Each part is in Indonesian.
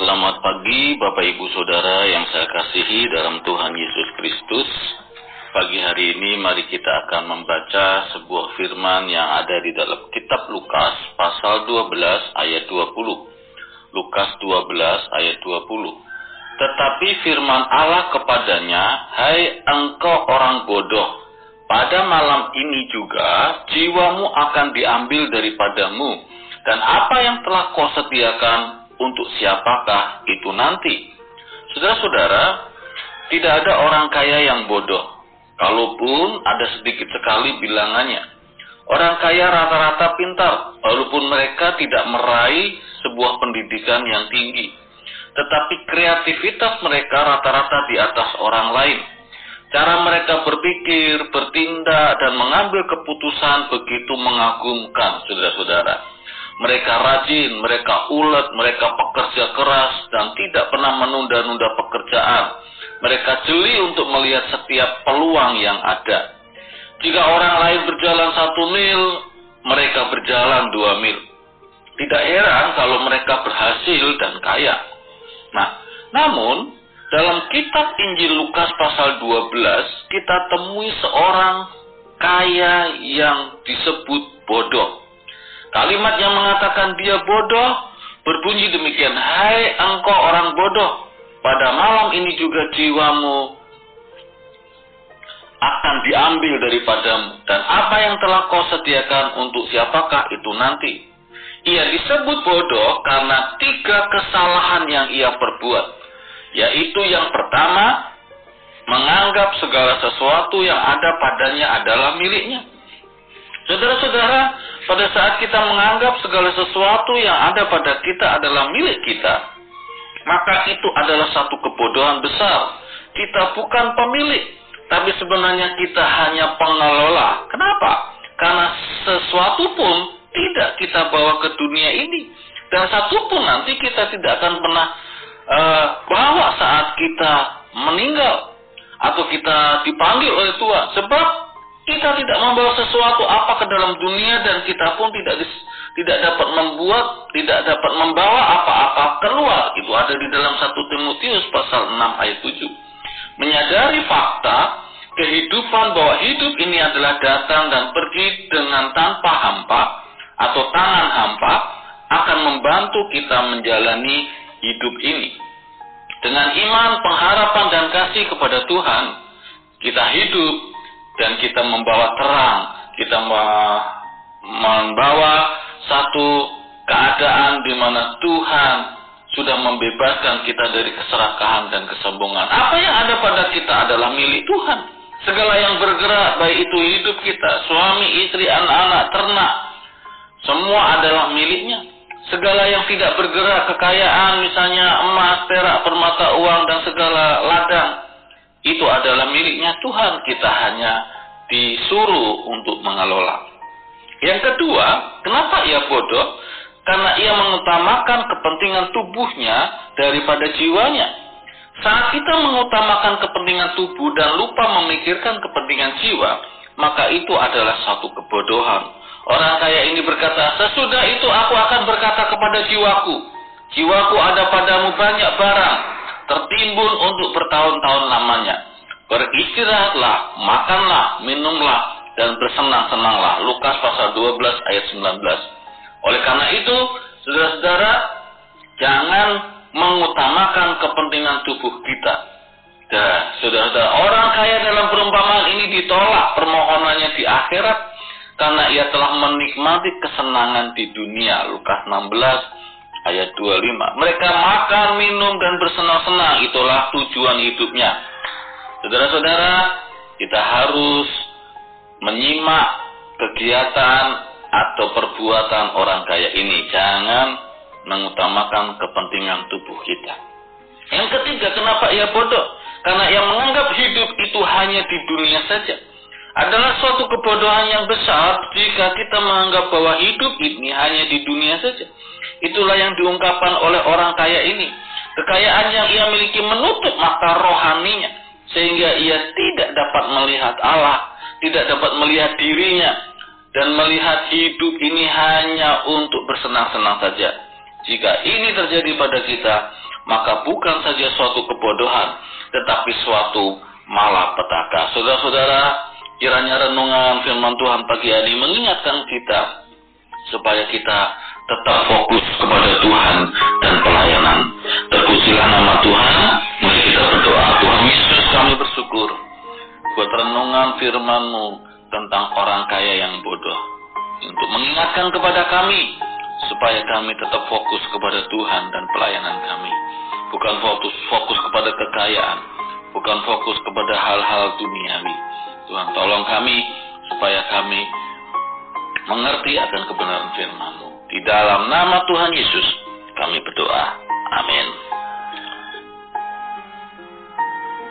selamat pagi Bapak Ibu Saudara yang saya kasihi dalam Tuhan Yesus Kristus. Pagi hari ini mari kita akan membaca sebuah firman yang ada di dalam kitab Lukas pasal 12 ayat 20. Lukas 12 ayat 20. Tetapi firman Allah kepadanya, Hai engkau orang bodoh, pada malam ini juga jiwamu akan diambil daripadamu, dan apa yang telah kau sediakan untuk siapakah itu nanti. Saudara-saudara, tidak ada orang kaya yang bodoh. Kalaupun ada sedikit sekali bilangannya. Orang kaya rata-rata pintar, walaupun mereka tidak meraih sebuah pendidikan yang tinggi. Tetapi kreativitas mereka rata-rata di atas orang lain. Cara mereka berpikir, bertindak, dan mengambil keputusan begitu mengagumkan, saudara-saudara. Mereka rajin, mereka ulet, mereka pekerja keras dan tidak pernah menunda-nunda pekerjaan. Mereka jeli untuk melihat setiap peluang yang ada. Jika orang lain berjalan satu mil, mereka berjalan dua mil. Tidak heran kalau mereka berhasil dan kaya. Nah, namun dalam kitab Injil Lukas pasal 12, kita temui seorang kaya yang disebut bodoh. Kalimat yang mengatakan dia bodoh berbunyi demikian, Hai engkau orang bodoh, pada malam ini juga jiwamu akan diambil daripadamu. Dan apa yang telah kau sediakan untuk siapakah itu nanti? Ia disebut bodoh karena tiga kesalahan yang ia perbuat. Yaitu yang pertama, menganggap segala sesuatu yang ada padanya adalah miliknya. Saudara-saudara, pada saat kita menganggap segala sesuatu yang ada pada kita adalah milik kita, maka itu adalah satu kebodohan besar. Kita bukan pemilik, tapi sebenarnya kita hanya pengelola. Kenapa? Karena sesuatu pun tidak kita bawa ke dunia ini. Dan satu pun nanti kita tidak akan pernah uh, bawa saat kita meninggal atau kita dipanggil oleh Tuhan. Sebab kita tidak membawa sesuatu apa ke dalam dunia dan kita pun tidak tidak dapat membuat, tidak dapat membawa apa-apa keluar. Itu ada di dalam 1 Timotius pasal 6 ayat 7. Menyadari fakta kehidupan bahwa hidup ini adalah datang dan pergi dengan tanpa hampa atau tangan hampa akan membantu kita menjalani hidup ini. Dengan iman, pengharapan, dan kasih kepada Tuhan, kita hidup dan kita membawa terang, kita membawa satu keadaan di mana Tuhan sudah membebaskan kita dari keserakahan dan kesombongan. Apa yang ada pada kita adalah milik Tuhan. Segala yang bergerak, baik itu hidup kita, suami, istri, anak-anak, ternak, semua adalah miliknya. Segala yang tidak bergerak, kekayaan, misalnya emas, perak, permata uang, dan segala ladang, itu adalah miliknya Tuhan. Kita hanya disuruh untuk mengelola. Yang kedua, kenapa ia bodoh? Karena ia mengutamakan kepentingan tubuhnya daripada jiwanya. Saat kita mengutamakan kepentingan tubuh dan lupa memikirkan kepentingan jiwa, maka itu adalah satu kebodohan. Orang kaya ini berkata, sesudah itu aku akan berkata kepada jiwaku, jiwaku ada padamu banyak barang, tertimbun untuk bertahun-tahun lamanya. Beristirahatlah, makanlah, minumlah, dan bersenang-senanglah. Lukas pasal 12 ayat 19. Oleh karena itu, saudara-saudara, jangan mengutamakan kepentingan tubuh kita. Dan saudara-saudara, orang kaya dalam perumpamaan ini ditolak permohonannya di akhirat karena ia telah menikmati kesenangan di dunia. Lukas 16 ayat 25. Mereka makan, minum, dan bersenang-senang. Itulah tujuan hidupnya. Saudara-saudara, kita harus menyimak kegiatan atau perbuatan orang kaya ini. Jangan mengutamakan kepentingan tubuh kita. Yang ketiga, kenapa ia bodoh? Karena ia menganggap hidup itu hanya di dunia saja. Adalah suatu kebodohan yang besar jika kita menganggap bahwa hidup ini hanya di dunia saja. Itulah yang diungkapkan oleh orang kaya ini. Kekayaan yang ia miliki menutup mata rohaninya sehingga ia tidak dapat melihat Allah, tidak dapat melihat dirinya dan melihat hidup ini hanya untuk bersenang-senang saja. Jika ini terjadi pada kita, maka bukan saja suatu kebodohan, tetapi suatu malapetaka. Saudara-saudara, kiranya renungan firman Tuhan pagi hari mengingatkan kita supaya kita tetap fokus kepada Tuhan dan pelayanan. Terpujilah nama Tuhan, mari kita berdoa. Tuhan Yesus kami bersyukur buat renungan firman-Mu tentang orang kaya yang bodoh. Untuk mengingatkan kepada kami supaya kami tetap fokus kepada Tuhan dan pelayanan kami. Bukan fokus fokus kepada kekayaan, bukan fokus kepada hal-hal duniawi. Tuhan tolong kami supaya kami mengerti akan kebenaran firman-Mu. Di dalam nama Tuhan Yesus kami berdoa. Amin.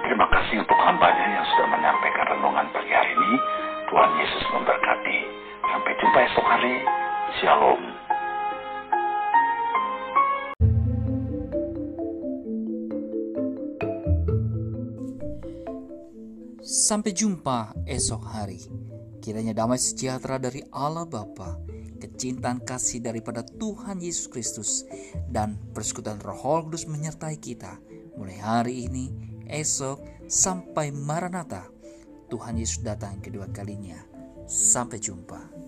Terima kasih untuk hambanya yang sudah menyampaikan renungan pagi hari ini. Tuhan Yesus memberkati. Sampai jumpa esok hari. Shalom. Sampai jumpa esok hari. Kiranya damai sejahtera dari Allah Bapa, kecintaan kasih daripada Tuhan Yesus Kristus, dan persekutuan Roh Kudus menyertai kita mulai hari ini, esok, sampai Maranatha. Tuhan Yesus datang kedua kalinya. Sampai jumpa.